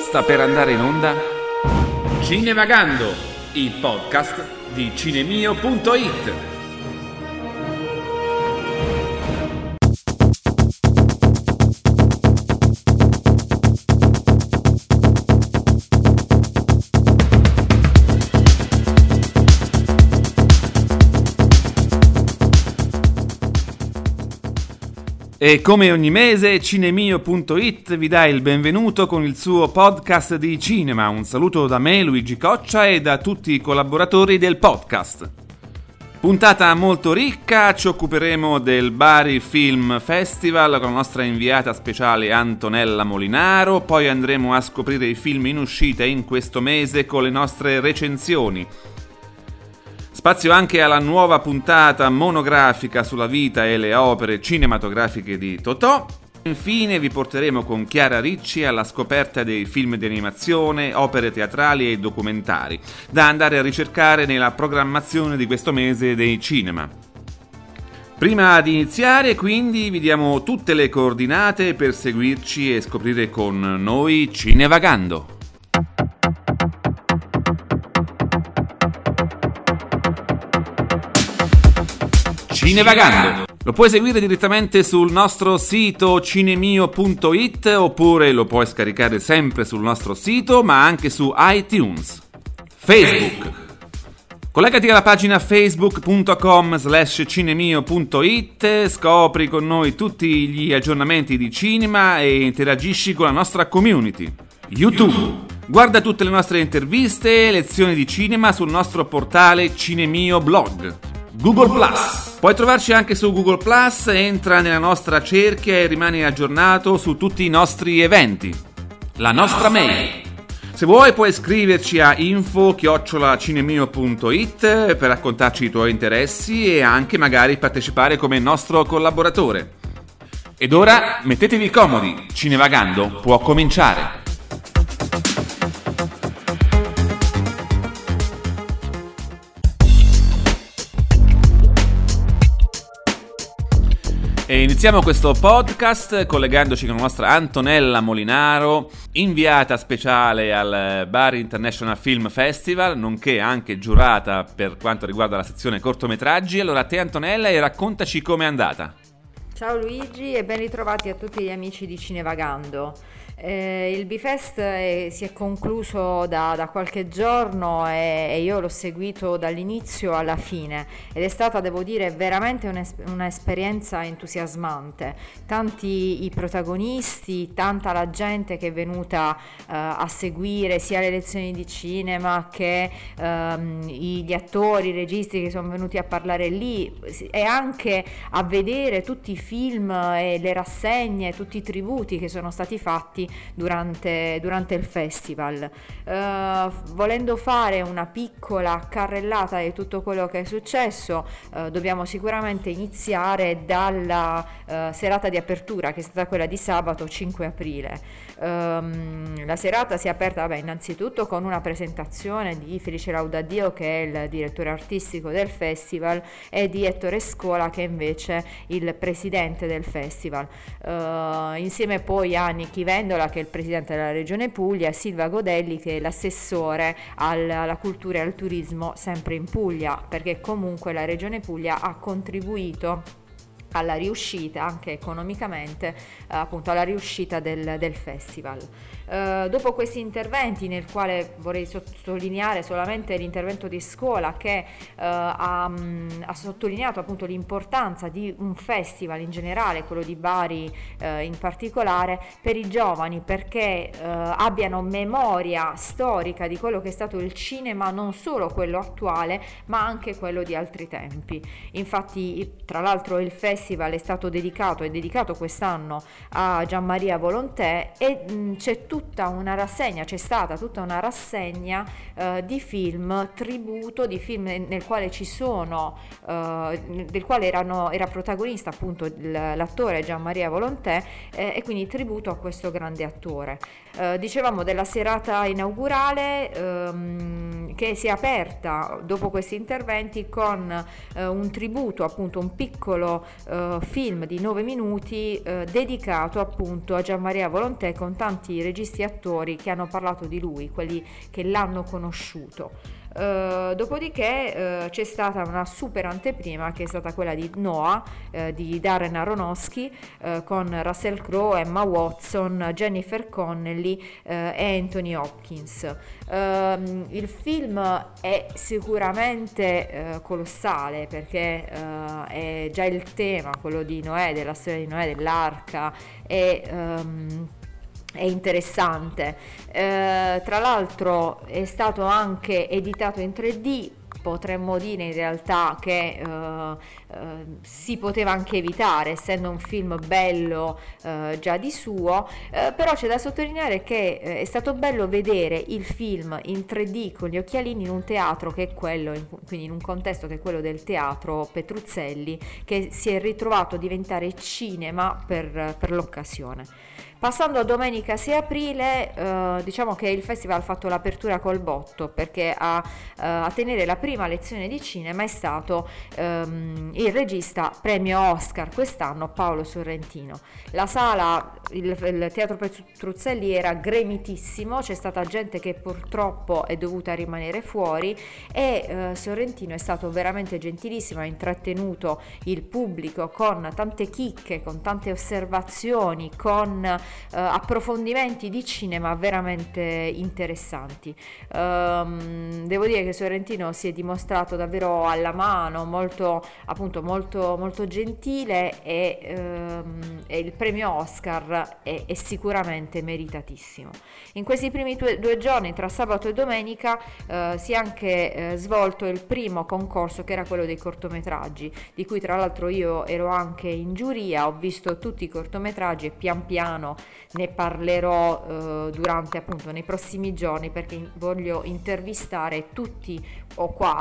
Sta per andare in onda Cinevagando, il podcast di cinemio.it. E come ogni mese Cinemio.it vi dà il benvenuto con il suo podcast di cinema. Un saluto da me, Luigi Coccia, e da tutti i collaboratori del podcast. Puntata molto ricca, ci occuperemo del Bari Film Festival con la nostra inviata speciale Antonella Molinaro, poi andremo a scoprire i film in uscita in questo mese con le nostre recensioni. Spazio anche alla nuova puntata monografica sulla vita e le opere cinematografiche di Totò. Infine vi porteremo con Chiara Ricci alla scoperta dei film di animazione, opere teatrali e documentari, da andare a ricercare nella programmazione di questo mese dei cinema. Prima di iniziare, quindi, vi diamo tutte le coordinate per seguirci e scoprire con noi Cinevagando. Cinevagando. Lo puoi seguire direttamente sul nostro sito cinemio.it oppure lo puoi scaricare sempre sul nostro sito ma anche su iTunes. Facebook. Collegati alla pagina facebook.com slash cinemio.it, scopri con noi tutti gli aggiornamenti di cinema e interagisci con la nostra community. YouTube. Guarda tutte le nostre interviste e lezioni di cinema sul nostro portale Cinemio Blog. Google Plus. Puoi trovarci anche su Google Plus, entra nella nostra cerchia e rimani aggiornato su tutti i nostri eventi. La nostra mail. Se vuoi puoi scriverci a info-cinemio.it per raccontarci i tuoi interessi e anche magari partecipare come nostro collaboratore. Ed ora mettetevi comodi, Cinevagando può cominciare. E iniziamo questo podcast collegandoci con la nostra Antonella Molinaro, inviata speciale al Bari International Film Festival, nonché anche giurata per quanto riguarda la sezione cortometraggi. Allora a te Antonella e raccontaci com'è andata. Ciao Luigi e ben ritrovati a tutti gli amici di Cinevagando. Eh, il Bifest è, si è concluso da, da qualche giorno e, e, io l'ho seguito dall'inizio alla fine ed è stata, devo dire, veramente un'esperienza entusiasmante. Tanti i protagonisti, tanta la gente che è venuta eh, a seguire sia le lezioni di cinema che ehm, gli attori, i registi che sono venuti a parlare lì e anche a vedere tutti i film e le rassegne, tutti i tributi che sono stati fatti durante, durante il festival. Uh, volendo fare una piccola carrellata di tutto quello che è successo, uh, dobbiamo sicuramente iniziare dalla uh, serata di apertura che è stata quella di sabato 5 aprile. Um, la serata si è aperta vabbè, innanzitutto con una presentazione di Felice Laudadio che è il direttore artistico del festival e di Ettore Scola che è invece il presidente del festival. Insieme poi a Nichi Vendola che è il presidente della regione Puglia e Silva Godelli che è l'assessore alla cultura e al turismo sempre in Puglia perché comunque la regione Puglia ha contribuito alla riuscita anche economicamente eh, appunto alla riuscita del, del festival. Eh, dopo questi interventi, nel quale vorrei sottolineare solamente l'intervento di scuola che eh, ha, mm, ha, sottolineato appunto l'importanza di un festival in generale, quello di Bari eh, in particolare, per i giovani perché eh, abbiano memoria storica di quello che è stato il cinema, non solo quello attuale, ma anche quello di altri tempi. Infatti, tra l'altro, il festival è stato dedicato, è dedicato quest'anno a Gianmaria Volontè e mh, mm, c'è tutto tutta una rassegna, c'è stata tutta una rassegna eh, di film tributo, di film nel quale ci sono, eh, del quale erano, era protagonista appunto l'attore Gian Maria Volontè eh, e quindi tributo a questo grande attore. Eh, dicevamo della serata inaugurale, ehm, che si è aperta dopo questi interventi con eh, un tributo, appunto un piccolo eh, film di nove minuti eh, dedicato appunto a Gian Maria Volontè con tanti registi e attori che hanno parlato di lui, quelli che l'hanno conosciuto. Uh, dopodiché uh, c'è stata una super anteprima che è stata quella di Noah uh, di Darren Aronofsky con Russell Crowe, Emma Watson, Jennifer Connelly e Anthony Hopkins. Ehm, il film è sicuramente colossale perché è già il tema, quello di Noè, della storia di Noè, dell'arca e um, è interessante. Eh, tra l'altro è stato anche editato in 3D, potremmo dire in realtà che eh, eh, si poteva anche evitare essendo un film bello eh, già di suo, eh, però c'è da sottolineare che eh, è stato bello vedere il film in 3D con gli occhialini in un teatro che è quello, in, quindi in un contesto che è quello del teatro Petruzzelli, che si è ritrovato a diventare cinema per, per l'occasione. Passando a domenica 6 aprile, eh, diciamo che il festival ha fatto l'apertura col botto perché a, eh, a tenere la prima lezione di cinema è stato ehm, il regista premio Oscar quest'anno Paolo Sorrentino. La sala, il, il Teatro Petruzzelli era gremitissimo, c'è stata gente che purtroppo è dovuta rimanere fuori e eh, Sorrentino è stato veramente gentilissimo, ha intrattenuto il pubblico con tante chicche, con tante osservazioni, con eh, approfondimenti di cinema veramente interessanti. Um, devo dire che Sorrentino si è dimostrato davvero alla mano, molto, appunto, molto, molto gentile e, um, e, il premio Oscar è, è, sicuramente meritatissimo. In questi primi due, due giorni, tra sabato e domenica, uh, si è anche uh, svolto il primo concorso che era quello dei cortometraggi, di cui tra l'altro io ero anche in giuria, ho visto tutti i cortometraggi e pian piano ne parlerò eh, durante appunto nei prossimi giorni perché voglio intervistare tutti o quasi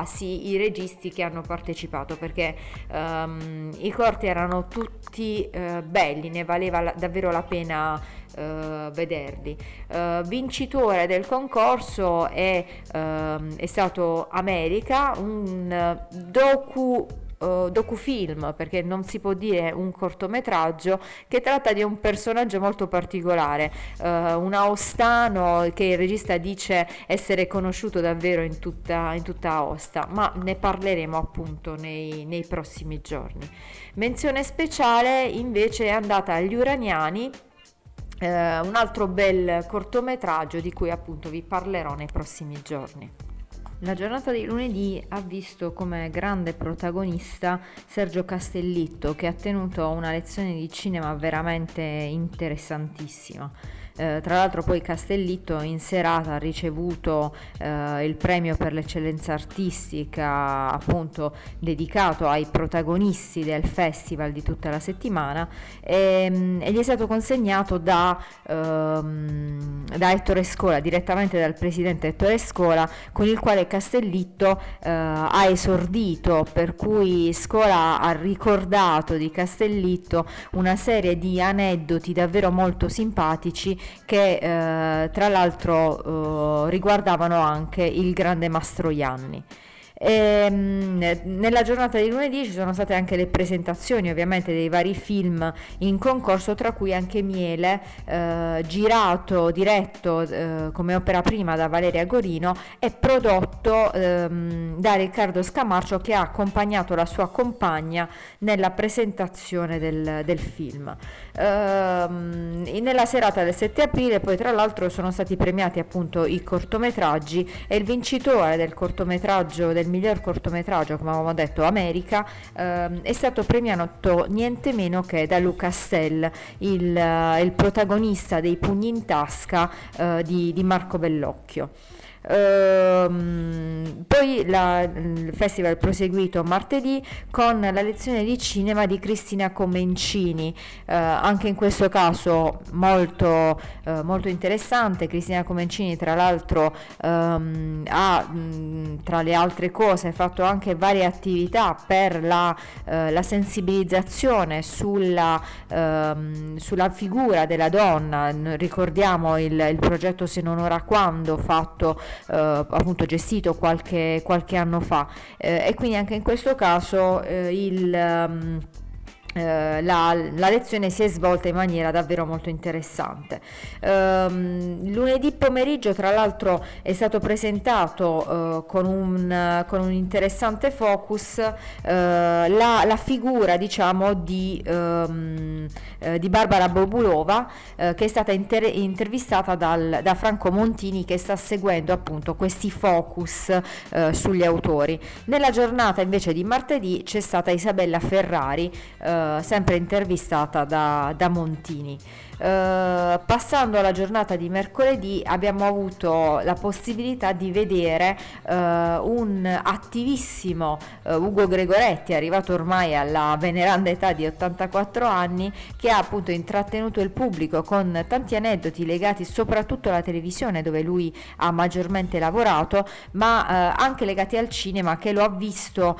i registi che hanno partecipato perché um, i corti erano tutti uh, belli, ne valeva la, davvero la pena uh, vederli. Uh, vincitore del concorso è, ehm, è stato America, un docu uh, docufilm, perché non si può dire un cortometraggio, che tratta di un personaggio molto particolare, uh, un aostano che il regista dice essere conosciuto davvero in tutta, in tutta Aosta, ma ne parleremo appunto nei, nei prossimi giorni. Menzione speciale invece è andata agli Uraniani, uh, un altro bel cortometraggio di cui appunto vi parlerò nei prossimi giorni. La giornata di lunedì ha visto come grande protagonista Sergio Castellitto che ha tenuto una lezione di cinema veramente interessantissima. Eh, tra l'altro poi Castellitto in serata ha ricevuto eh, il premio per l'eccellenza artistica appunto dedicato ai protagonisti del festival di tutta la settimana e, mm, e gli è stato consegnato da, ehm, da Ettore Scola, direttamente dal presidente Ettore Scola con il quale Castellitto eh, ha esordito per cui Scola ha ricordato di Castellitto una serie di aneddoti davvero molto simpatici che eh, tra l'altro eh, riguardavano anche il grande Mastroianni. E, ehm, nella giornata di lunedì ci sono state anche le presentazioni ovviamente dei vari film in concorso, tra cui anche Miele, eh, girato, diretto eh, come opera prima da Valeria Gorino e prodotto ehm, da Riccardo Scamarcio che ha accompagnato la sua compagna nella presentazione del, del film. Ehm, nella serata del 7 aprile poi tra l'altro sono stati premiati appunto i cortometraggi e il vincitore del cortometraggio del miglior cortometraggio, come avevamo detto, America, ehm, è stato premiato niente meno che da Luca Stell, il, uh, il protagonista dei Pugni in tasca uh, di, di Marco Bellocchio. Ehm, poi la, il festival è proseguito martedì con la lezione di cinema di Cristina Comencini, eh, anche in questo caso molto, eh, molto interessante. Cristina Comencini tra l'altro ehm, ha mh, tra le altre cose fatto anche varie attività per la, eh, la sensibilizzazione sulla, ehm, sulla, figura della donna. Ricordiamo il, il progetto Se non ora quando fatto appunto gestito qualche, qualche anno fa eh, e quindi anche in questo caso eh, il... Um, eh, la, la, lezione si è svolta in maniera davvero molto interessante. Um, lunedì pomeriggio, tra l'altro, è stato presentato uh, con, un, con, un, interessante focus la, la, figura, diciamo, di, um, uh, di Barbara Bobulova, che è stata inter- intervistata dal, da Franco Montini, che sta seguendo appunto questi focus sugli autori. Nella giornata invece di martedì c'è stata Isabella Ferrari. Eh, sempre intervistata da, da Montini. Eh, passando alla giornata di mercoledì abbiamo avuto la possibilità di vedere uh, un attivissimo uh, Ugo Gregoretti, arrivato ormai alla veneranda età di 84 anni, che ha appunto intrattenuto il pubblico con tanti aneddoti legati soprattutto alla televisione dove lui ha maggiormente lavorato, ma anche legati al cinema che lo ha visto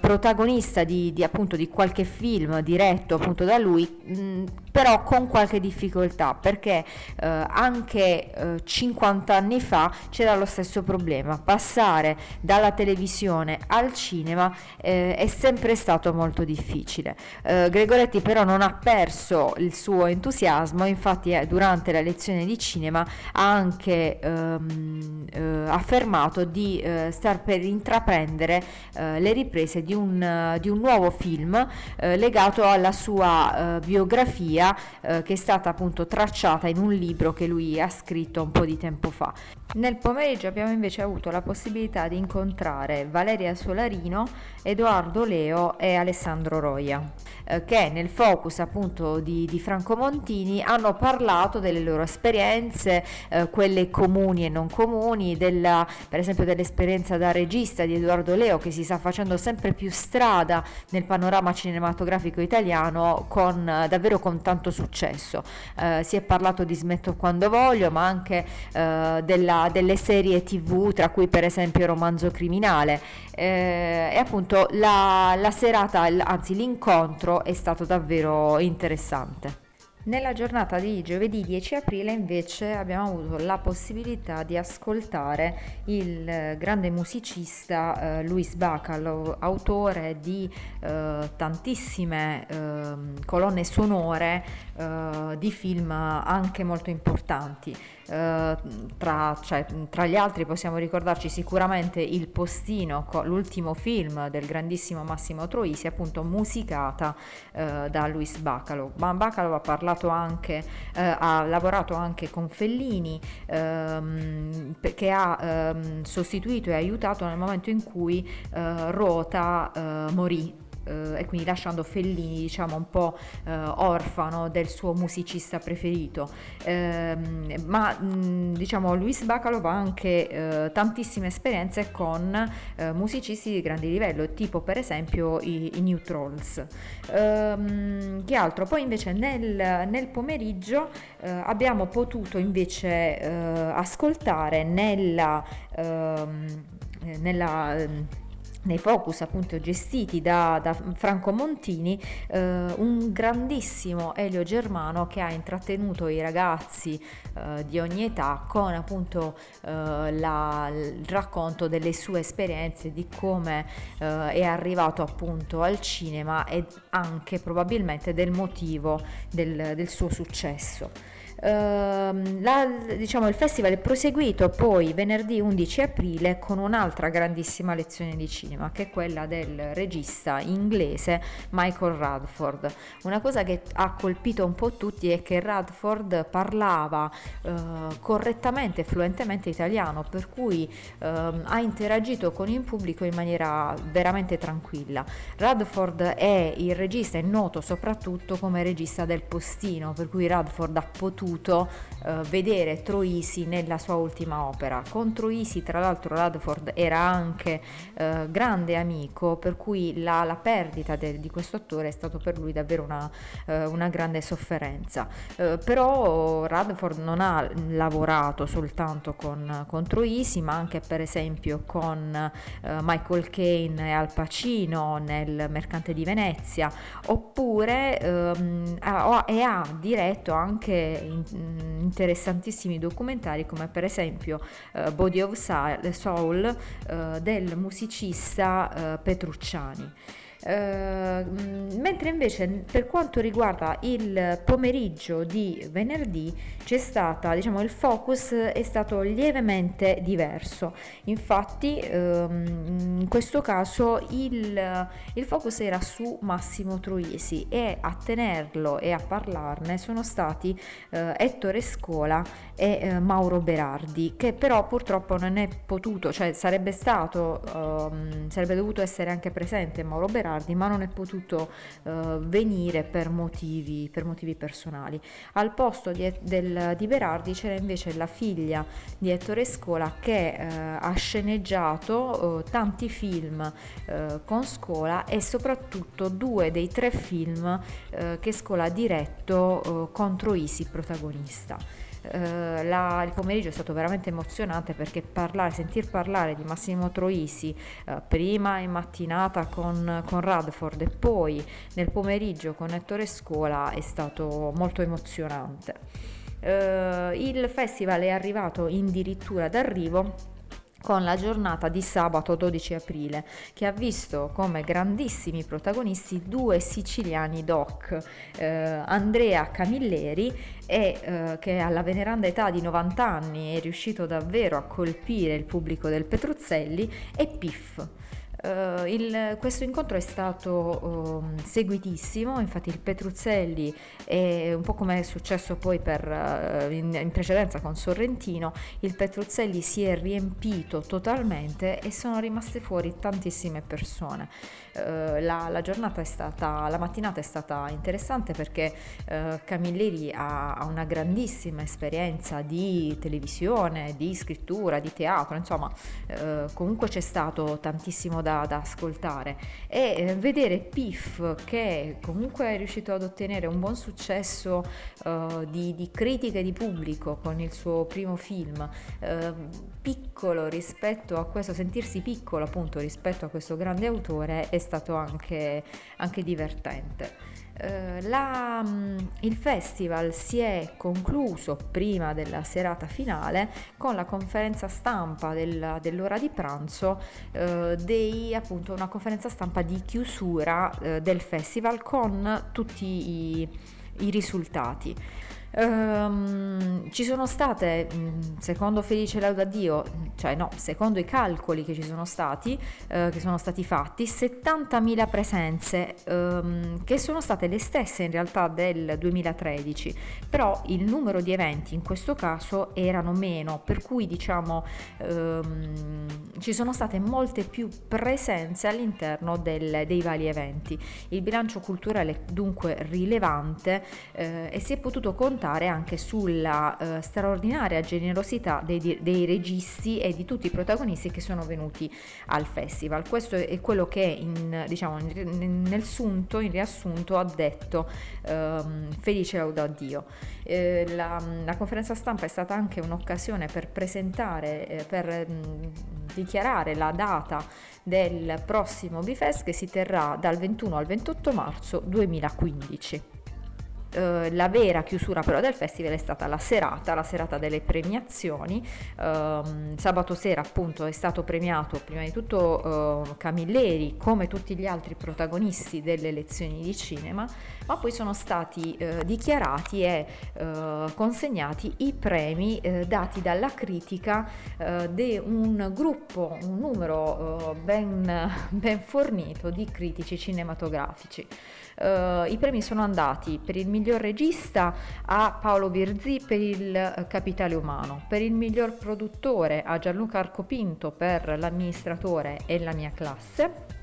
protagonista di, di, appunto di qualche film diretto appunto da lui, mh, però con qualche difficoltà perché eh, anche eh, 50 anni fa c'era lo stesso problema, passare dalla televisione al cinema eh, è sempre stato molto difficile. Eh, Gregoretti però non ha perso il suo entusiasmo, infatti eh, durante la lezione di cinema ha anche ehm, eh, affermato di star per intraprendere le riprese di un, di un nuovo film legato alla sua biografia che è stata appunto tracciata in un libro che lui ha scritto un po' di tempo fa. Nel pomeriggio abbiamo invece avuto la possibilità di incontrare Valeria Solarino, Edoardo Leo e Alessandro Roia, eh, che nel focus appunto di, di, Franco Montini hanno parlato delle loro esperienze, eh, quelle comuni e non comuni, della, per esempio dell'esperienza da regista di Edoardo Leo che si sta facendo sempre più strada nel panorama cinematografico italiano con davvero con tanto successo eh, si è parlato di Smetto quando voglio, ma anche eh, della, delle serie tv, tra cui per esempio Romanzo Criminale. Eh, e appunto la, la serata, anzi l'incontro è stato davvero interessante. Nella giornata di giovedì 10 aprile invece abbiamo avuto la possibilità di ascoltare il grande musicista eh, Luis Bacalo, autore di eh, tantissime eh, colonne sonore eh, di film anche molto importanti. Eh, tra, cioè, tra, gli altri possiamo ricordarci sicuramente Il Postino, l'ultimo film del grandissimo Massimo Troisi, appunto musicata eh, da Luis Bacalo. Ma Bacalo ha parlato anche, eh, ha lavorato anche con Fellini, ehm, che ha ehm, sostituito e aiutato nel momento in cui eh, Rota eh, morì e quindi lasciando Fellini diciamo un po' eh, orfano del suo musicista preferito. Eh, ma diciamo Luis Bacalov ha anche eh, tantissime esperienze con eh, musicisti di grande livello, tipo per esempio i, i New Trolls. Ehm, che altro? Poi invece nel, nel pomeriggio eh, abbiamo potuto invece ascoltare nella, ehm, nella nei focus appunto gestiti da, da Franco Montini eh, un grandissimo Elio Germano che ha intrattenuto i ragazzi eh, di ogni età con appunto eh, la, il racconto delle sue esperienze di come eh, è arrivato appunto al cinema e anche probabilmente del motivo del, del suo successo. Uh, la, diciamo, il festival è proseguito poi venerdì 11 aprile con un'altra grandissima lezione di cinema che è quella del regista inglese Michael Radford. Una cosa che ha colpito un po' tutti è che Radford parlava uh, correttamente e fluentemente italiano, per cui uh, ha interagito con il pubblico in maniera veramente tranquilla. Radford è il regista, è noto soprattutto come regista del postino, per cui Radford ha potuto potuto eh, vedere Troisi nella sua ultima opera. Con Troisi, tra l'altro, Radford era anche eh, grande amico, per cui la, la perdita de, di questo attore è stato per lui davvero una, eh, una grande sofferenza. Eh, però Radford non ha lavorato soltanto con, con Troisi, ma anche per esempio con eh, Michael Caine e Al Pacino nel Mercante di Venezia, oppure ehm, ha, e ha diretto anche interessantissimi documentari come per esempio uh, Body of Soul uh, del musicista Petrucciani. Uh, mentre invece per quanto riguarda il pomeriggio di venerdì c'è stata diciamo il focus è stato lievemente diverso. Infatti um, in questo caso il, il, focus era su Massimo Troisi e a tenerlo e a parlarne sono stati uh, Ettore Scola e uh, Mauro Berardi che però purtroppo non è potuto cioè sarebbe stato um, sarebbe dovuto essere anche presente Mauro Berardi Berardi, ma non è potuto uh, venire per motivi, per motivi, personali. Al posto di, del, di, Berardi c'era invece la figlia di Ettore Scola che uh, ha sceneggiato uh, tanti film con Scola e soprattutto due dei tre film che Scola ha diretto contro Isi protagonista. Eh, la, il pomeriggio è stato veramente emozionante perché parlare, sentir parlare di Massimo Troisi eh, prima in mattinata con, con Radford e poi nel pomeriggio con Ettore Scola è stato molto emozionante. Eh, il festival è arrivato addirittura d'arrivo con la giornata di sabato 12 aprile, che ha visto come grandissimi protagonisti due siciliani doc, eh, Andrea Camilleri, e, eh, che alla veneranda età di 90 anni è riuscito davvero a colpire il pubblico del Petruzzelli, e Piff. Uh, il, questo incontro è stato uh, seguitissimo, infatti il Petruzzelli è un po' come è successo poi per, uh, in, in, precedenza con Sorrentino, il Petruzzelli si è riempito totalmente e sono rimaste fuori tantissime persone. Eh, la, la, giornata è stata, la mattinata è stata interessante perché Camilleri ha, ha, una grandissima esperienza di televisione, di scrittura, di teatro, insomma comunque c'è stato tantissimo da, da ascoltare e eh, vedere Piff che comunque è riuscito ad ottenere un buon successo uh, di, di e di pubblico con il suo primo film, uh, piccolo rispetto a questo, sentirsi piccolo appunto rispetto a questo grande autore è stato anche, anche divertente. Eh, la, mm, il festival si è concluso prima della serata finale con la conferenza stampa del, dell'ora di pranzo, eh, dei, appunto una conferenza stampa di chiusura eh, del festival con tutti i, i risultati. Um, ci sono state, mm, secondo Felice Laudadio, cioè no, secondo i calcoli che ci sono stati, uh, che sono stati fatti, 70.000 presenze, um, che sono state le stesse in realtà del 2013, però il numero di eventi in questo caso erano meno, per cui diciamo um, ci sono state molte più presenze all'interno del, dei vari eventi. Il bilancio culturale è dunque rilevante uh, e si è potuto contare anche sulla eh, straordinaria generosità dei, dei, registi e di tutti i protagonisti che sono venuti al festival. Questo è quello che in, diciamo, nel sunto, in riassunto, ha detto ehm, Felice Lauda a Dio. Eh, la, la, conferenza stampa è stata anche un'occasione per presentare, eh, per mh, dichiarare la data del prossimo Bifest che si terrà dal 21 al 28 marzo 2015. Eh, la vera chiusura però del festival è stata la serata, la serata delle premiazioni. Eh, sabato sera appunto è stato premiato prima di tutto eh, Camilleri come tutti gli altri protagonisti delle lezioni di cinema, ma poi sono stati eh, dichiarati e eh, consegnati i premi dati dalla critica di un gruppo, un numero ben, ben fornito di critici cinematografici. Uh, I premi sono andati per il miglior regista a Paolo Virzì per il eh, Capitale Umano, per il miglior produttore a Gianluca Arcopinto per L'amministratore e la mia classe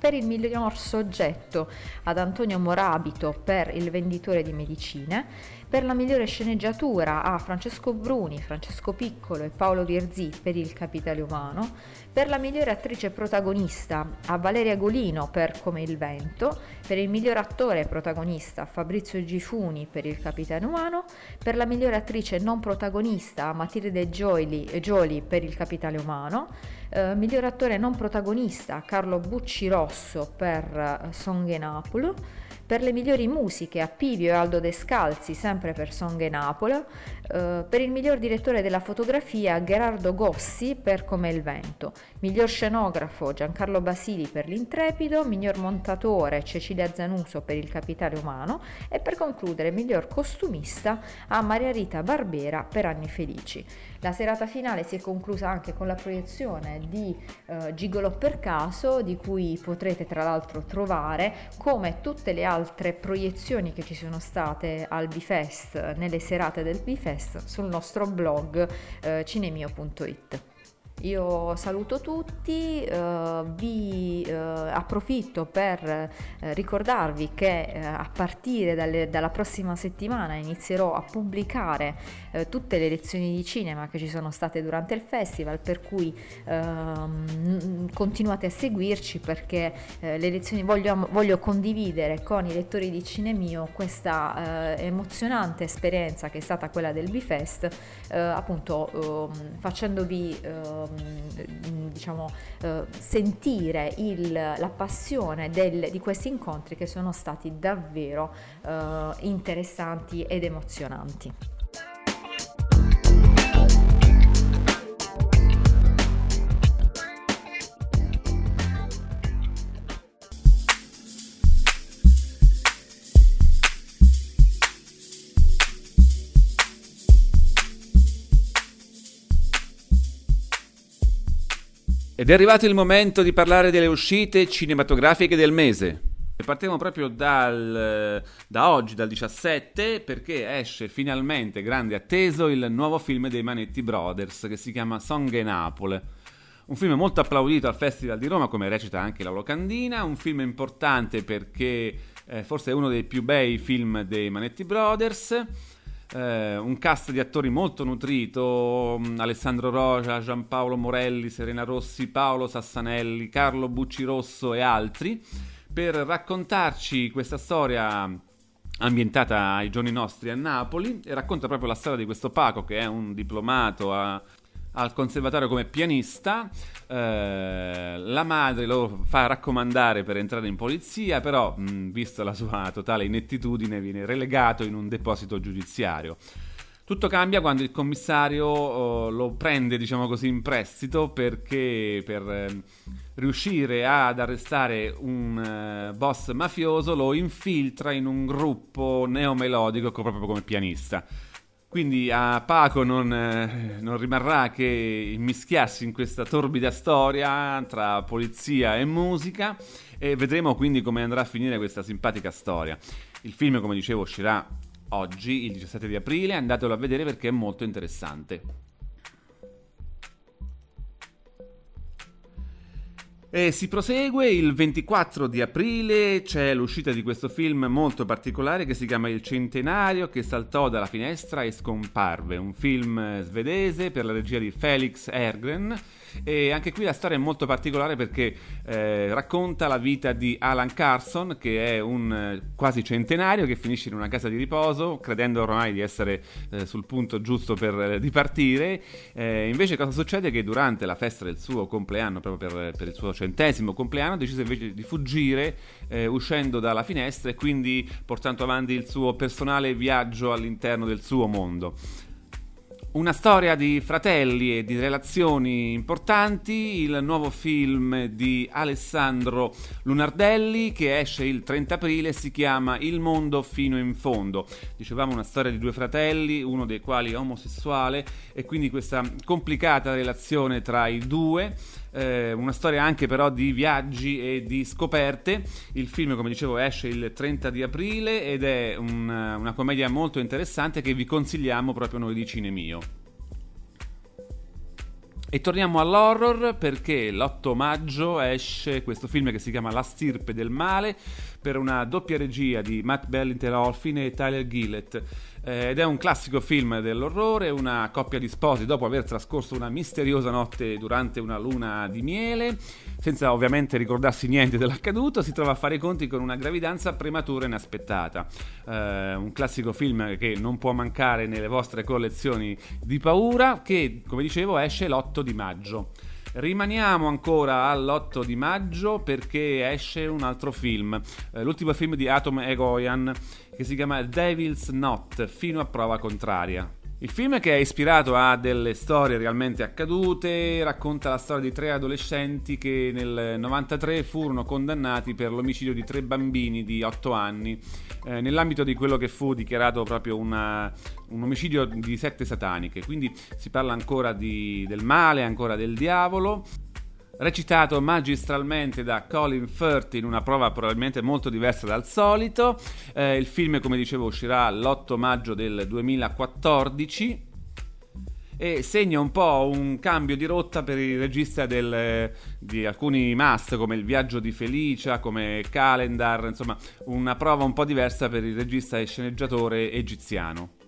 per il miglior soggetto ad Antonio Morabito per Il venditore di medicine, per la migliore sceneggiatura a Francesco Bruni, Francesco Piccolo e Paolo Virzì per Il capitale umano, per la migliore attrice protagonista a Valeria Golino per Come il vento, per il miglior attore protagonista a Fabrizio Gifuni per Il capitale umano, per la migliore attrice non protagonista a Matilde Gioli per Il capitale umano, eh, miglior attore non protagonista Carlo Bucci Rosso per eh, Songhenapulo, Per le migliori musiche Appivio e Aldo Descalzi, sempre per Songhe Napola. Eh, per il miglior direttore della fotografia Gerardo Gossi per Come il vento. Miglior scenografo Giancarlo Basili per L'Intrepido. Miglior montatore Cecilia Zanuso per Il Capitale Umano. E per concludere miglior costumista a Maria Rita Barbera per Anni Felici. La serata finale si è conclusa anche con la proiezione di eh, Gigolo per caso, di cui potrete tra l'altro trovare, come tutte le altre proiezioni che ci sono state al Bifest, nelle serate del Bifest, sul nostro blog eh, cinemio.it. Io saluto tutti, eh, vi eh, approfitto per eh, ricordarvi che eh, a partire dalle, dalla prossima settimana inizierò a pubblicare eh, tutte le lezioni di cinema che ci sono state durante il festival, per cui ehm, continuate a seguirci perché eh, le lezioni voglio, voglio, condividere con i lettori di Cinemio questa emozionante esperienza che è stata quella del Bifest, appunto ehm, facendovi ehm, diciamo, eh, sentire il, la passione del, di questi incontri che sono stati davvero eh, interessanti ed emozionanti. Ed è arrivato il momento di parlare delle uscite cinematografiche del mese. Partiamo proprio dal, da oggi, dal 17, perché esce finalmente, grande atteso, il nuovo film dei Manetti Brothers che si chiama Song e Napole. Un film molto applaudito al Festival di Roma, come recita anche la locandina. Un film importante perché eh, forse è uno dei più bei film dei Manetti Brothers eh, un cast di attori molto nutrito, mm, Alessandro Roja, Giampaolo Morelli, Serena Rossi, Paolo Sassanelli, Carlo Buccirosso e altri, per raccontarci questa storia ambientata ai giorni nostri a Napoli e racconta proprio la storia di questo Paco che è un diplomato a al conservatorio come pianista, eh, la madre lo fa raccomandare per entrare in polizia, però, mh, visto la sua totale inettitudine, viene relegato in un deposito giudiziario. Tutto cambia quando il commissario oh, lo prende, diciamo così, in prestito perché per eh, riuscire ad arrestare un eh, boss mafioso lo infiltra in un gruppo neomelodico proprio come pianista. Quindi a Paco non, eh, non, rimarrà che immischiarsi in questa torbida storia tra polizia e musica e vedremo quindi come andrà a finire questa simpatica storia. Il film, come dicevo, uscirà oggi, il 17 di aprile, andatelo a vedere perché è molto interessante. E si prosegue. Il 24 di aprile, c'è l'uscita di questo film molto particolare che si chiama Il Centenario che saltò dalla finestra e scomparve, un film svedese per la regia di Felix Ergren e anche qui la storia è molto particolare perché eh, racconta la vita di Alan Carson, che è un eh, quasi centenario che finisce in una casa di riposo, credendo ormai di essere eh, sul punto giusto per eh, dipartire. Eh, invece, cosa succede? Che durante la festa del suo compleanno, proprio per, per il suo centesimo compleanno, decise invece di fuggire eh, uscendo dalla finestra e quindi portando avanti il suo personale viaggio all'interno del suo mondo. Una storia di fratelli e di relazioni importanti, il nuovo film di Alessandro Lunardelli che esce il 30 aprile si chiama Il mondo fino in fondo. Dicevamo una storia di due fratelli, uno dei quali è omosessuale e quindi questa complicata relazione tra i due eh, una storia anche però di viaggi e di scoperte. Il film, come dicevo, esce il 30 di aprile ed è un, una commedia molto interessante che vi consigliamo proprio noi di Cinemio. E torniamo all'horror perché l'8 maggio esce questo film che si chiama La stirpe del male per una doppia regia di Matt Bellington-Olfin e Tyler Gillett ed è un classico film dell'orrore, una coppia di sposi dopo aver trascorso una misteriosa notte durante una luna di miele, senza ovviamente ricordarsi niente dell'accaduto, si trova a fare i conti con una gravidanza prematura e inaspettata. Eh, un classico film che non può mancare nelle vostre collezioni di paura, che come dicevo esce l'8 di maggio. Rimaniamo ancora all'8 di maggio perché esce un altro film, eh, l'ultimo film di Atom Egoyan che si chiama Devil's Knot, fino a prova contraria. Il film che è ispirato a delle storie realmente accadute racconta la storia di tre adolescenti che nel 93 furono condannati per l'omicidio di tre bambini di 8 anni eh, nell'ambito di quello che fu dichiarato proprio una, un omicidio di sette sataniche. Quindi si parla ancora di, del male, ancora del diavolo recitato magistralmente da Colin Firth in una prova probabilmente molto diversa dal solito. Eh, il film, come dicevo, uscirà l'8 maggio del 2014 e segna un po' un cambio di rotta per il regista del, di alcuni must come Il viaggio di Felicia, come Calendar, insomma una prova un po' diversa per il regista e sceneggiatore egiziano.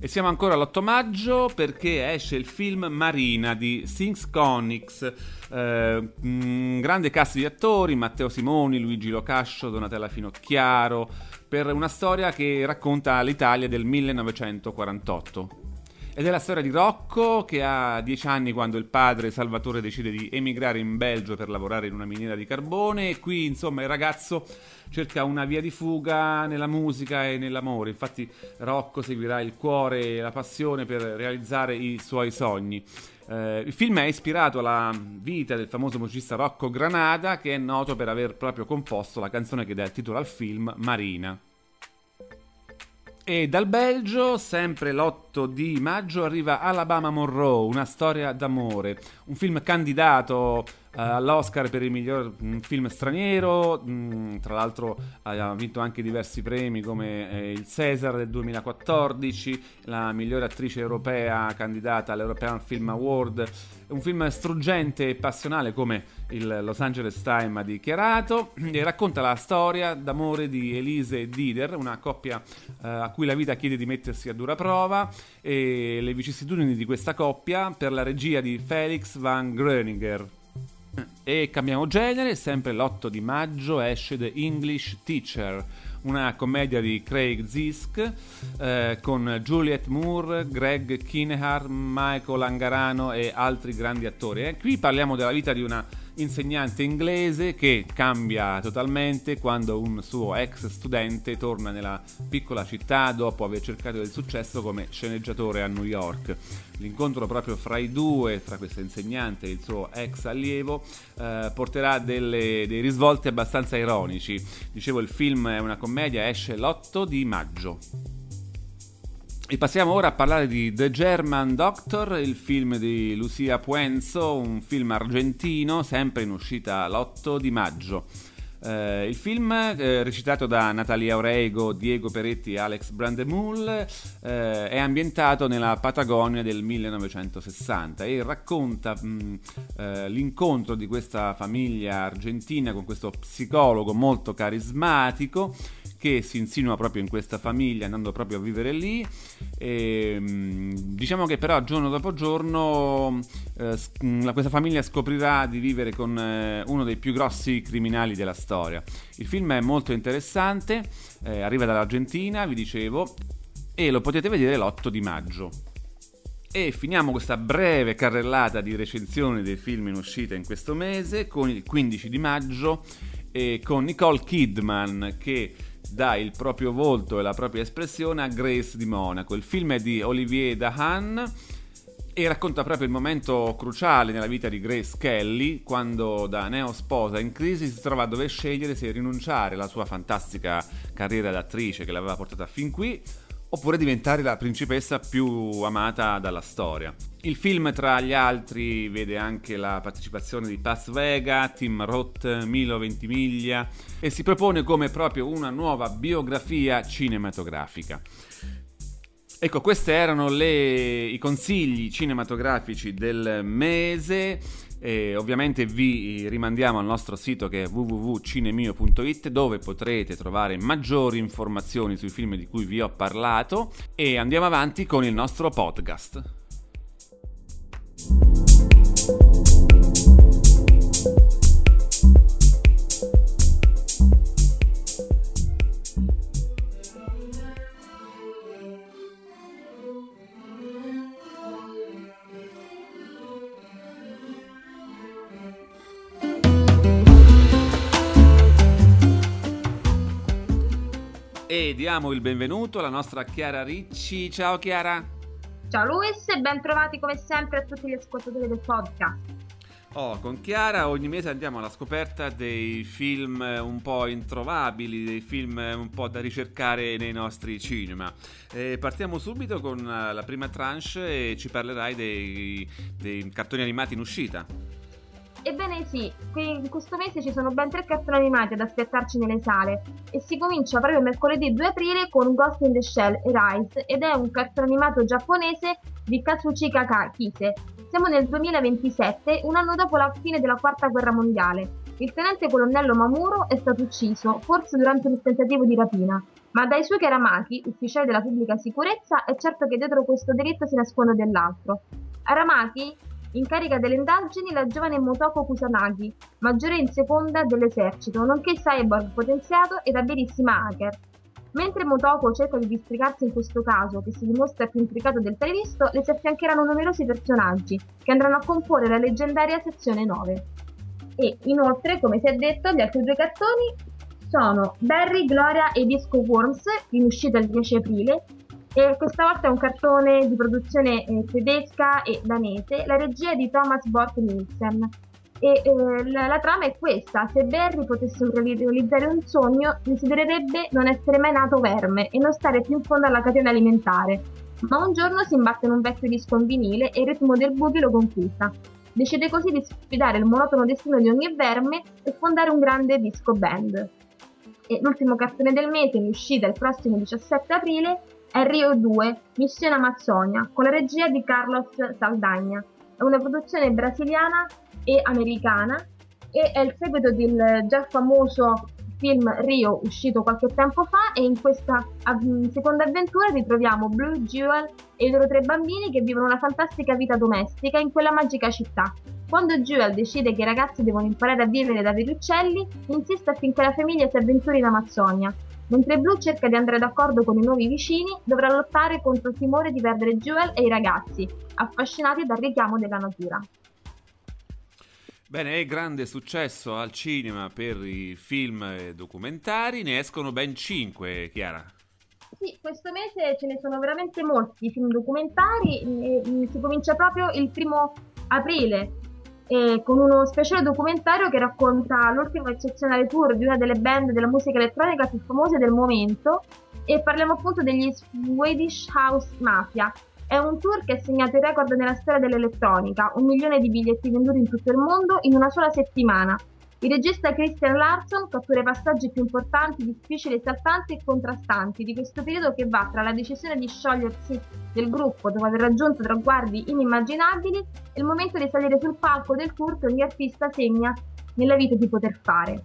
E siamo ancora all'8 maggio perché esce il film Marina di Sings Conix. Eh, un grande cast di attori, Matteo Simoni, Luigi Locascio, Donatella Finocchiaro, per una storia che racconta l'Italia del 1948. Ed è la storia di Rocco che ha dieci anni quando il padre Salvatore decide di emigrare in Belgio per lavorare in una miniera di carbone e qui insomma il ragazzo cerca una via di fuga nella musica e nell'amore. Infatti Rocco seguirà il cuore e la passione per realizzare i suoi sogni. Eh, il film è ispirato alla vita del famoso musicista Rocco Granada che è noto per aver proprio composto la canzone che dà il titolo al film Marina. E dal Belgio, sempre l'8 di maggio, arriva Alabama Monroe, una storia d'amore, un film candidato uh, all'Oscar per il miglior um, film straniero, um, tra l'altro ha vinto anche diversi premi come eh, il Cesar del 2014, la migliore attrice europea candidata all'European Film Award, un film struggente e passionale come il Los Angeles Times ha dichiarato e racconta la storia d'amore di Elise e Dider, una coppia uh, a cui la vita chiede di mettersi a dura prova e le vicissitudini di questa coppia per la regia di Felix van Groeninger. E cambiamo genere, sempre l'8 di maggio esce The English Teacher, una commedia di Craig Zisk eh, con Juliette Moore, Greg Kinehar, Michael Angarano e altri grandi attori. E qui parliamo della vita di una insegnante inglese che cambia totalmente quando un suo ex studente torna nella piccola città dopo aver cercato del successo come sceneggiatore a New York. L'incontro proprio fra i due, tra questa insegnante e il suo ex allievo, eh, porterà delle, dei risvolti abbastanza ironici. Dicevo, il film è una commedia, esce l'8 di maggio. E passiamo ora a parlare di The German Doctor, il film di Lucia Puenzo, un film argentino, sempre in uscita l'8 di maggio. Eh, il film, eh, recitato da Natalia Orego, Diego Peretti e Alex Brandemul, eh, è ambientato nella Patagonia del 1960 e racconta mh, eh, l'incontro di questa famiglia argentina con questo psicologo molto carismatico che si insinua proprio in questa famiglia andando proprio a vivere lì. E, diciamo che però giorno dopo giorno eh, questa famiglia scoprirà di vivere con eh, uno dei più grossi criminali della storia il film è molto interessante eh, arriva dall'Argentina vi dicevo e lo potete vedere l'8 di maggio e finiamo questa breve carrellata di recensioni dei film in uscita in questo mese con il 15 di maggio e con Nicole Kidman che dà il proprio volto e la propria espressione a Grace di Monaco. Il film è di Olivier Dahan e racconta proprio il momento cruciale nella vita di Grace Kelly quando da neo sposa in crisi si trova a dover scegliere se rinunciare alla sua fantastica carriera d'attrice che l'aveva portata fin qui oppure diventare la principessa più amata dalla storia. Il film, tra gli altri, vede anche la partecipazione di Paz Vega, Tim Roth, Milo Ventimiglia e si propone come proprio una nuova biografia cinematografica. Ecco, questi erano le, i consigli cinematografici del mese. E ovviamente vi rimandiamo al nostro sito che è www.cinemio.it dove potrete trovare maggiori informazioni sui film di cui vi ho parlato e andiamo avanti con il nostro podcast. Diamo il benvenuto alla nostra Chiara Ricci. Ciao Chiara. Ciao Luis e ben trovati come sempre a tutti gli ascoltatori del podcast. Oh, con Chiara ogni mese andiamo alla scoperta dei film un po' introvabili, dei film un po' da ricercare nei nostri cinema. E partiamo subito con la prima tranche e ci parlerai dei, dei cartoni animati in uscita. Ebbene sì, in questo mese ci sono ben tre cartoni animati ad aspettarci nelle sale e si comincia proprio mercoledì 2 aprile con Ghost in the Shell Rise ed è un cartone animato giapponese di Katsuchika Kise. Siamo nel 2027, un anno dopo la fine della quarta guerra mondiale. Il tenente colonnello Mamuro è stato ucciso, forse durante un tentativo di rapina, ma dai suoi Karamaki, ufficiali della pubblica sicurezza, è certo che dietro questo delitto si nasconde dell'altro. Aramaki in carica delle indagini la giovane Motoko Kusanagi, maggiore in seconda dell'esercito, nonché cyborg potenziato e abilissima hacker. Mentre Motoko cerca di districarsi in questo caso, che si dimostra più intricato del previsto, le si affiancheranno numerosi personaggi, che andranno a comporre la leggendaria sezione 9. E inoltre, come si è detto, gli altri due cartoni sono Barry, Gloria e Disco Worms, in uscita il 10 aprile, e questa volta è un cartone di produzione eh, tedesca e danese, la regia è di Thomas Bork Nielsen. E eh, la, la, trama è questa: se Barry potesse realizzare un sogno, desidererebbe non essere mai nato verme e non stare più in fondo alla catena alimentare. Ma un giorno si imbatte in un vecchio disco in vinile e il ritmo del boogie lo conquista. Decide così di sfidare il monotono destino di ogni verme e fondare un grande disco band. E l'ultimo cartone del mese, in uscita il prossimo 17 aprile, Rio 2, Missione Amazzonia, con la regia di Carlos Saldagna. È una produzione brasiliana e americana e è il seguito del già famoso film Rio uscito qualche tempo fa e in questa seconda avventura ritroviamo Blue Jewel e i loro tre bambini che vivono una fantastica vita domestica in quella magica città. Quando Jewel decide che i ragazzi devono imparare a vivere da veri uccelli, insiste affinché la famiglia si avventuri in Amazzonia. Mentre Blue cerca di andare d'accordo con i nuovi vicini, dovrà lottare contro il timore di perdere Jewel e i ragazzi, affascinati dal richiamo della natura. Bene, è grande successo al cinema per i film documentari, ne escono ben 5, Chiara. Sì, questo mese ce ne sono veramente molti film documentari, si comincia proprio il primo aprile eh, con uno speciale documentario che racconta l'ultimo eccezionale tour di una delle band della musica elettronica più famose del momento e parliamo appunto degli Swedish House Mafia. È un tour che ha segnato il record nella storia dell'elettronica, un milione di biglietti venduti in tutto il mondo in una sola settimana il regista Christian Larson cattura i passaggi più importanti, difficili, esaltanti e contrastanti di questo periodo che va tra la decisione di sciogliersi del gruppo dopo aver raggiunto traguardi inimmaginabili e il momento di salire sul palco del tour che ogni artista segna nella vita di poter fare.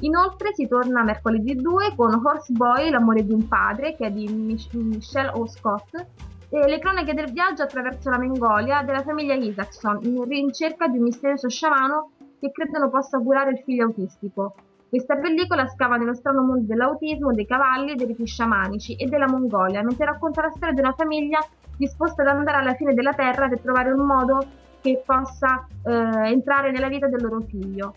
Inoltre si torna mercoledì 2 con Horse Boy, l'amore di un padre, che è di Mich- Michelle O. Scott, e le cronache del viaggio attraverso la Mongolia della famiglia Isaacson in ricerca di un misterioso sciamano che credono possa curare il figlio autistico. Questa pellicola scava nello strano mondo dell'autismo, dei cavalli, dei riti sciamanici e della Mongolia, mentre racconta la storia di una famiglia disposta ad andare alla fine della terra per trovare un modo che possa eh, entrare nella vita del loro figlio.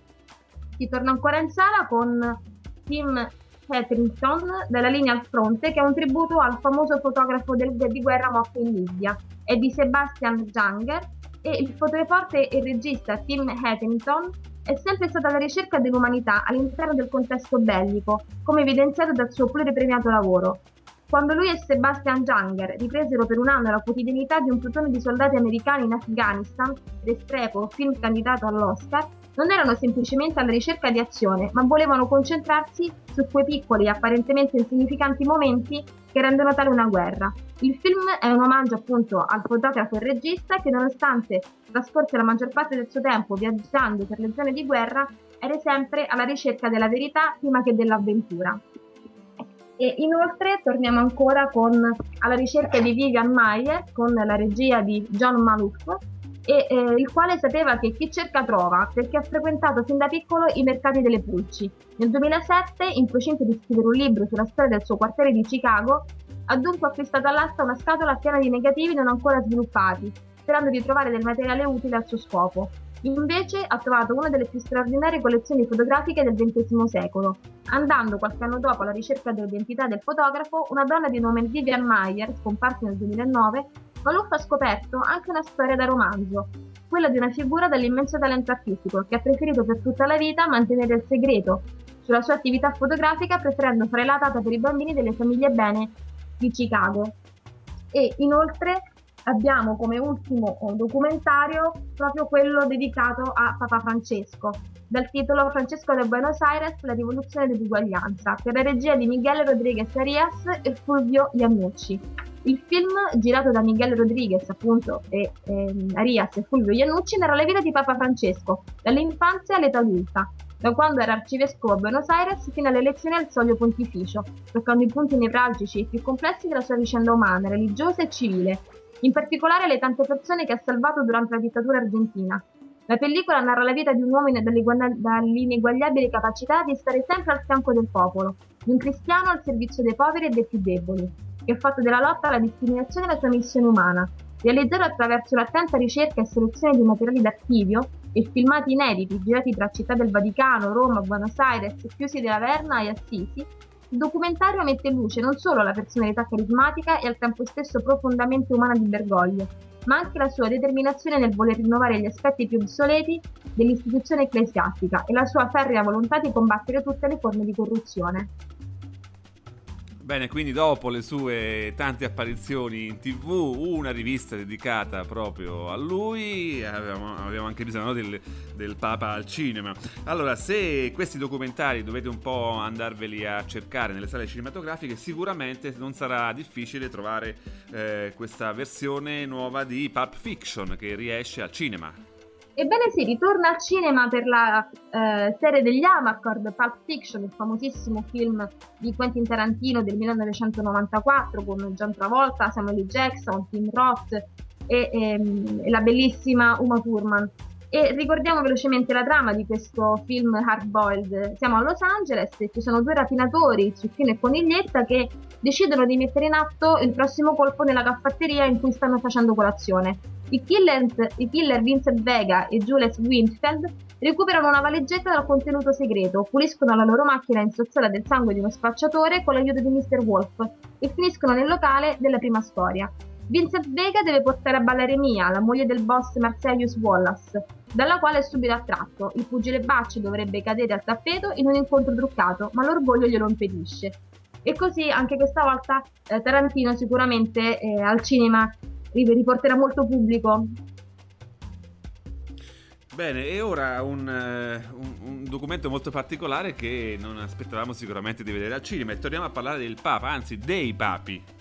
Si torna ancora in sala con Tim Hetherington della linea al fronte, che è un tributo al famoso fotografo del, di guerra morto in Libia. È di Sebastian Janger e il fotoreporter e regista Tim Hetherington è sempre stato alla ricerca dell'umanità all'interno del contesto bellico, come evidenziato dal suo pluripremiato lavoro. Quando lui e Sebastian Junger ripresero per un anno la quotidianità di un plotone di soldati americani in Afghanistan, Restrepo, film candidato all'Oscar, non erano semplicemente alla ricerca di azione, ma volevano concentrarsi su quei piccoli e apparentemente insignificanti momenti che rendono tale una guerra. Il film è un omaggio appunto al fotografo e regista che nonostante trascorse la maggior parte del suo tempo viaggiando per le zone di guerra, era sempre alla ricerca della verità prima che dell'avventura. E inoltre torniamo ancora con Alla ricerca di Vivian Mayer con la regia di John Malouf e, eh, il quale sapeva che chi cerca trova perché ha frequentato fin da piccolo i mercati delle pulci. Nel 2007, in procinto di scrivere un libro sulla storia del suo quartiere di Chicago, ha dunque acquistato all'asta una scatola piena di negativi non ancora sviluppati, sperando di trovare del materiale utile al suo scopo. Invece ha trovato una delle più straordinarie collezioni fotografiche del XX secolo. Andando qualche anno dopo alla ricerca dell'identità del fotografo, una donna di nome Vivian Mayer, scomparsa nel 2009, Maluf ha scoperto anche una storia da romanzo, quella di una figura dall'immenso talento artistico che ha preferito per tutta la vita mantenere il segreto sulla sua attività fotografica preferendo fare la data per i bambini delle famiglie bene di Chicago. E inoltre abbiamo come ultimo eh, documentario proprio quello dedicato a Papa Francesco, dal titolo Francesco de Buenos Aires, la rivoluzione dell'uguaglianza, per la regia di Miguel Rodriguez Arias e Fulvio Iannucci. Il film, girato da Miguel Rodriguez appunto e eh, Arias e Fulvio Iannucci, narra la vita di Papa Francesco, dall'infanzia all'età adulta, da quando era arcivescovo a Buenos Aires fino alle elezioni al soglio pontificio, toccando i punti nevralgici e più complessi della sua vicenda umana, religiosa e civile, in particolare le tante persone che ha salvato durante la dittatura argentina. La pellicola narra la vita di un uomo dall'ineguagliabile capacità di stare sempre al fianco del popolo, di un cristiano al servizio dei poveri e dei più deboli, che ha fatto della lotta alla discriminazione la sua missione umana, realizzata attraverso l'attenta ricerca e selezione di materiali d'archivio e filmati inediti girati tra Città del Vaticano, Roma, Buenos Aires, Chiusi della Verna e Assisi, il documentario mette in luce non solo la personalità carismatica e al tempo stesso profondamente umana di Bergoglio, ma anche la sua determinazione nel voler rinnovare gli aspetti più obsoleti dell'istituzione ecclesiastica e la sua ferrea volontà di combattere tutte le forme di corruzione. Bene, quindi dopo le sue tante apparizioni in tv, una rivista dedicata proprio a lui, avevamo, avevamo anche bisogno del, del, Papa al cinema. Allora, se questi documentari dovete un po' andarveli a cercare nelle sale cinematografiche, sicuramente non sarà difficile trovare eh, questa versione nuova di Pulp Fiction che riesce al cinema. Ebbene sì, ritorna al cinema per la eh, serie degli Amarcord, Pulp Fiction, il famosissimo film di Quentin Tarantino del 1994 con John Travolta, Samuel L. Jackson, Tim Roth e, e, ehm, e la bellissima Uma Thurman. E ricordiamo velocemente la trama di questo film Hard Boiled. Siamo a Los Angeles e ci sono due rapinatori, Zucchino e Coniglietta, che decidono di mettere in atto il prossimo colpo nella caffatteria in cui stanno facendo colazione. I killer, I killer Vincent Vega e Julius Winfield recuperano una valigetta dal contenuto segreto, puliscono la loro macchina in sozzola del sangue di uno spacciatore con l'aiuto di Mr. Wolf e finiscono nel locale della prima storia. Vincent Vega deve portare a ballare Mia, la moglie del boss Marcellus Wallace, dalla quale è subito attratto. Il pugile Bacci dovrebbe cadere al tappeto in un incontro truccato, ma l'orgoglio glielo impedisce. E così anche questa volta eh, Tarantino sicuramente eh, al cinema riporterà molto pubblico. Bene, e ora un, eh, un, un, documento molto particolare che non aspettavamo sicuramente di vedere al cinema e torniamo a parlare del Papa, anzi dei papi.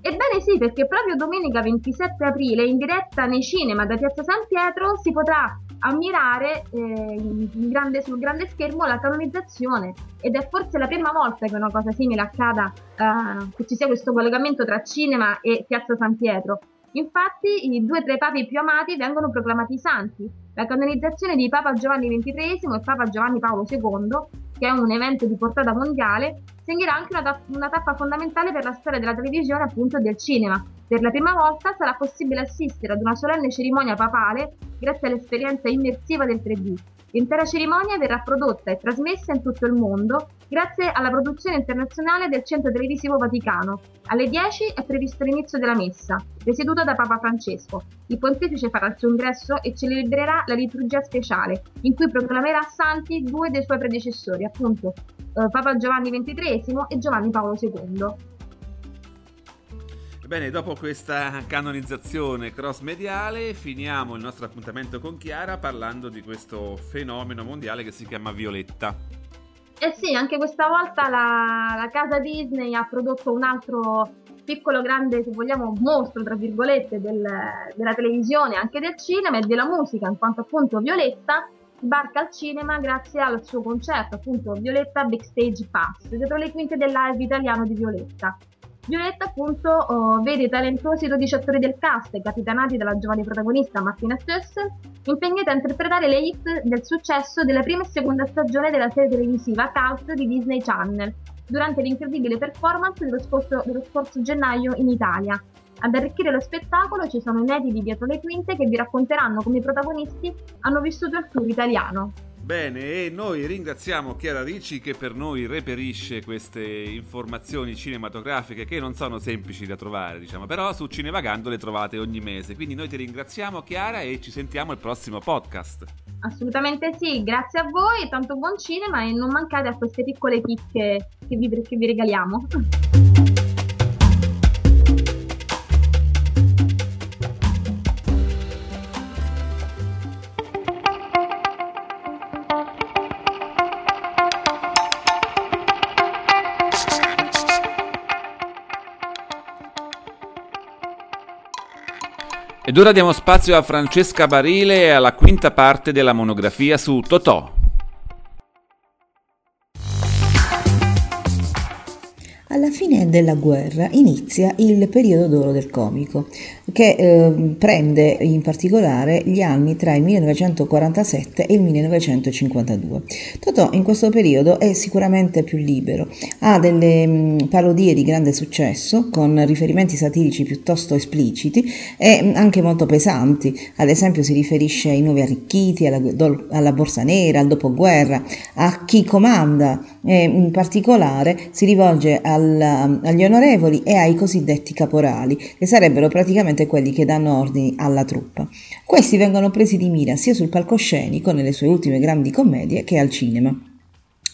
Ebbene sì, perché proprio domenica 27 aprile in diretta nei cinema da Piazza San Pietro si potrà ammirare eh, grande, sul grande schermo la canonizzazione ed è forse la prima volta che una cosa simile accada, eh, che ci sia questo collegamento tra cinema e Piazza San Pietro. Infatti i due tra i papi più amati vengono proclamati santi. La canonizzazione di Papa Giovanni XXIII e Papa Giovanni Paolo II che è un evento di portata mondiale, segnerà anche una, una, tappa fondamentale per la storia della televisione appunto del cinema. Per la prima volta sarà possibile assistere ad una solenne cerimonia papale grazie all'esperienza immersiva del 3D. L'intera cerimonia verrà prodotta e trasmessa in tutto il mondo grazie alla produzione internazionale del Centro Televisivo Vaticano. Alle 10 è previsto l'inizio della messa, presieduta da Papa Francesco. Il pontefice farà il suo ingresso e celebrerà la liturgia speciale, in cui proclamerà santi due dei suoi predecessori, appunto eh, Papa Giovanni XXIII e Giovanni Paolo II. Bene, dopo questa canonizzazione cross mediale finiamo il nostro appuntamento con Chiara parlando di questo fenomeno mondiale che si chiama Violetta. Eh sì, anche questa volta la, la casa Disney ha prodotto un altro piccolo grande, se vogliamo, mostro, tra virgolette, del, della televisione, anche del cinema e della musica, in quanto appunto Violetta sbarca al cinema grazie al suo concerto, appunto Violetta Backstage Pass, dietro le quinte del live italiano di Violetta. Violetta appunto oh, vede i talentuosi 12 attori del cast, capitanati dalla giovane protagonista Martina Stössel, impegnati a interpretare le hit del successo della prima e seconda stagione della serie televisiva Cult di Disney Channel, durante l'incredibile performance dello scorso, dello scorso gennaio in Italia. Ad arricchire lo spettacolo ci sono inediti dietro le quinte che vi racconteranno come i protagonisti hanno vissuto il tour italiano. Bene, e noi ringraziamo Chiara Ricci che per noi reperisce queste informazioni cinematografiche che non sono semplici da trovare, diciamo, però su Cinevagando le trovate ogni mese. Quindi noi ti ringraziamo Chiara e ci sentiamo al prossimo podcast. Assolutamente sì, grazie a voi, tanto buon cinema e non mancate a queste piccole chicche che vi, che vi regaliamo. Ed ora diamo spazio a Francesca Barile e alla quinta parte della monografia su Totò. Alla fine della guerra inizia il periodo d'oro del comico, che eh, prende in particolare gli anni tra il 1947 e il 1952. Totò in questo periodo è sicuramente più libero, ha delle mh, mm, parodie di grande successo con riferimenti satirici piuttosto espliciti e mh, anche molto pesanti, ad esempio si riferisce ai nuovi arricchiti, alla, alla borsa nera, al dopoguerra, a chi comanda e in particolare si rivolge al al, agli onorevoli e ai cosiddetti caporali, che sarebbero praticamente quelli che danno ordini alla truppa. Questi vengono presi di mira sia sul palcoscenico nelle sue ultime grandi commedie che al cinema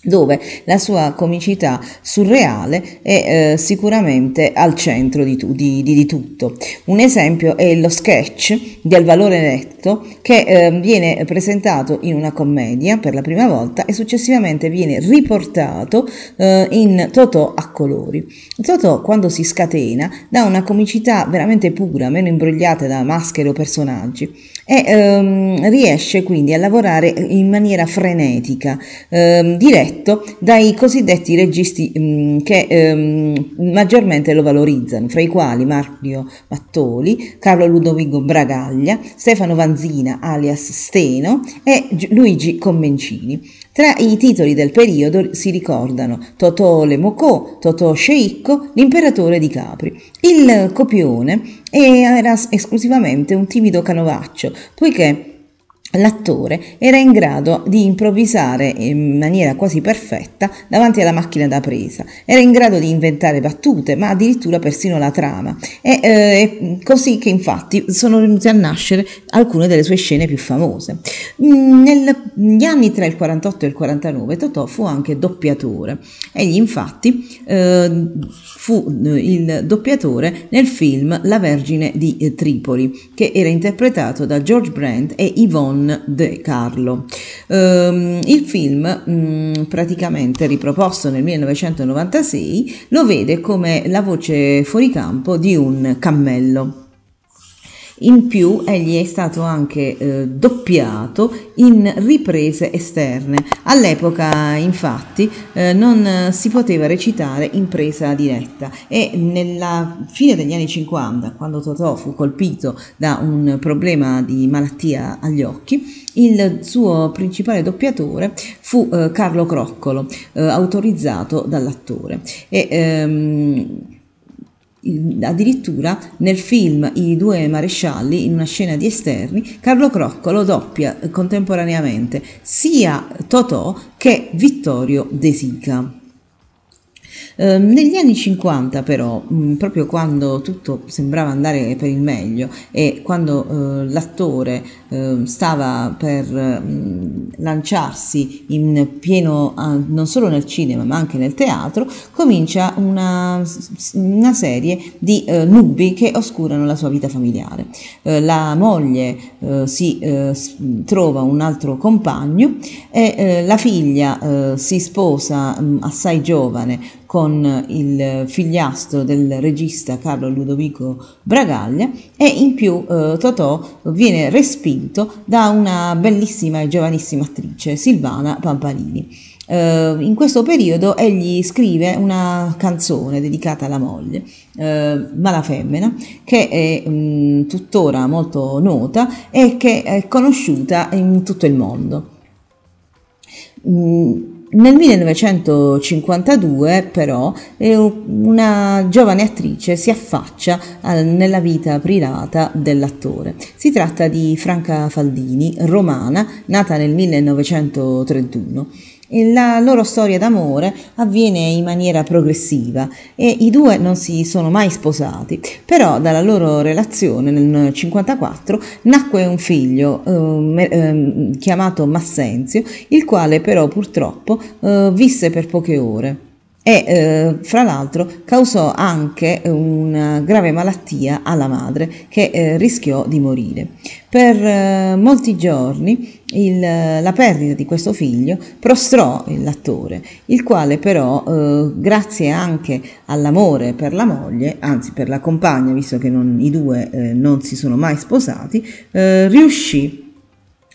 dove la sua comicità surreale è eh, sicuramente al centro di, tu, di, di, di, tutto. Un esempio è lo sketch del valore netto che eh, viene presentato in una commedia per la prima volta e successivamente viene riportato eh, in Totò a colori. Totò quando si scatena dà una comicità veramente pura, meno imbrogliata da maschere o personaggi e ehm, riesce quindi a lavorare in maniera frenetica, ehm, diretto dai cosiddetti registi mh, mm, che ehm, maggiormente lo valorizzano, fra i quali Mario Mattoli, Carlo Ludovico Bragaglia, Stefano Vanzina alias Steno e Luigi Commencini. Tra i titoli del periodo si ricordano Totò Lemocò, Totò Sceicco, l'imperatore di Capri. Il copione era esclusivamente un timido canovaccio, poiché L'attore era in grado di improvvisare in maniera quasi perfetta davanti alla macchina da presa, era in grado di inventare battute, ma addirittura persino la trama. È eh, così che infatti sono venute a nascere alcune delle sue scene più famose. Mm, negli anni tra il 48 e il 49 Totò fu anche doppiatore. Egli infatti eh, fu il doppiatore nel film La Vergine di Tripoli, che era interpretato da George Brandt e Yvonne De Carlo. Um, il film, um, praticamente riproposto nel 1996, lo vede come la voce fuori campo di un cammello. In più egli è stato anche eh, doppiato in riprese esterne. All'epoca infatti eh, non si poteva recitare in presa diretta e nella fine degli anni 50, quando Totò fu colpito da un problema di malattia agli occhi, il suo principale doppiatore fu eh, Carlo Croccolo, eh, autorizzato dall'attore. E, ehm, addirittura nel film I due marescialli, in una scena di esterni, Carlo Croccolo doppia contemporaneamente sia Totò che Vittorio De Sica. Eh, negli anni 50 però, mh, mm, proprio quando tutto sembrava andare per il meglio e quando eh, l'attore eh, stava per mh, mm, lanciarsi in pieno, non solo nel cinema ma anche nel teatro, comincia una, una serie di eh, nubi che oscurano la sua vita familiare. Eh, la moglie eh, si trova un altro compagno e la figlia si sposa mh, mm, assai giovane con il figliastro del regista Carlo Ludovico Bragaglia e in più eh, Totò viene respinto da una bellissima e giovanissima attrice Silvana Pampanini. Uh, in questo periodo egli scrive una canzone dedicata alla moglie, uh, Mala Femmina, che è um, tuttora molto nota e che è conosciuta in tutto il mondo. Mm, nel 1952 però una giovane attrice si affaccia nella vita privata dell'attore. Si tratta di Franca Faldini, romana, nata nel 1931. La loro storia d'amore avviene in maniera progressiva e i due non si sono mai sposati, però dalla loro relazione nel 1954 nacque un figlio eh, eh, chiamato Massenzio, il quale però purtroppo eh, visse per poche ore e eh, fra l'altro causò anche una grave malattia alla madre che eh, rischiò di morire. Per eh, molti giorni il, la perdita di questo figlio prostrò l'attore, il quale però eh, grazie anche all'amore per la moglie, anzi per la compagna, visto che non, i due eh, non si sono mai sposati, eh, riuscì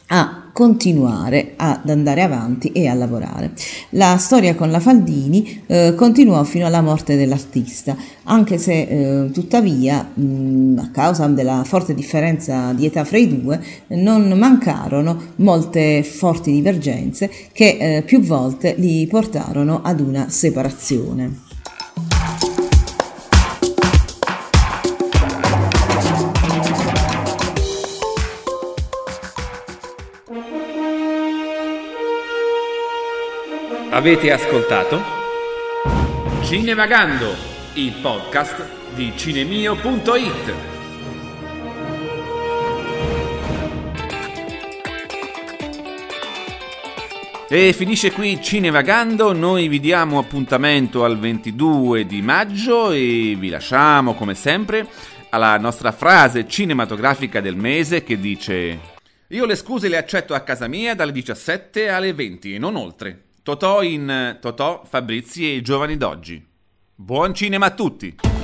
a continuare ad andare avanti e a lavorare. La storia con la Faldini eh, continuò fino alla morte dell'artista, anche se eh, tuttavia mh, a causa della forte differenza di età fra i due non mancarono molte forti divergenze che eh, più volte li portarono ad una separazione. Avete ascoltato? Cinevagando, il podcast di cinemio.it. E finisce qui Cinevagando, noi vi diamo appuntamento al 22 di maggio e vi lasciamo come sempre alla nostra frase cinematografica del mese che dice Io le scuse le accetto a casa mia dalle 17 alle 20 e non oltre. Totò in Totò, Fabrizi e i giovani d'oggi. Buon cinema a tutti!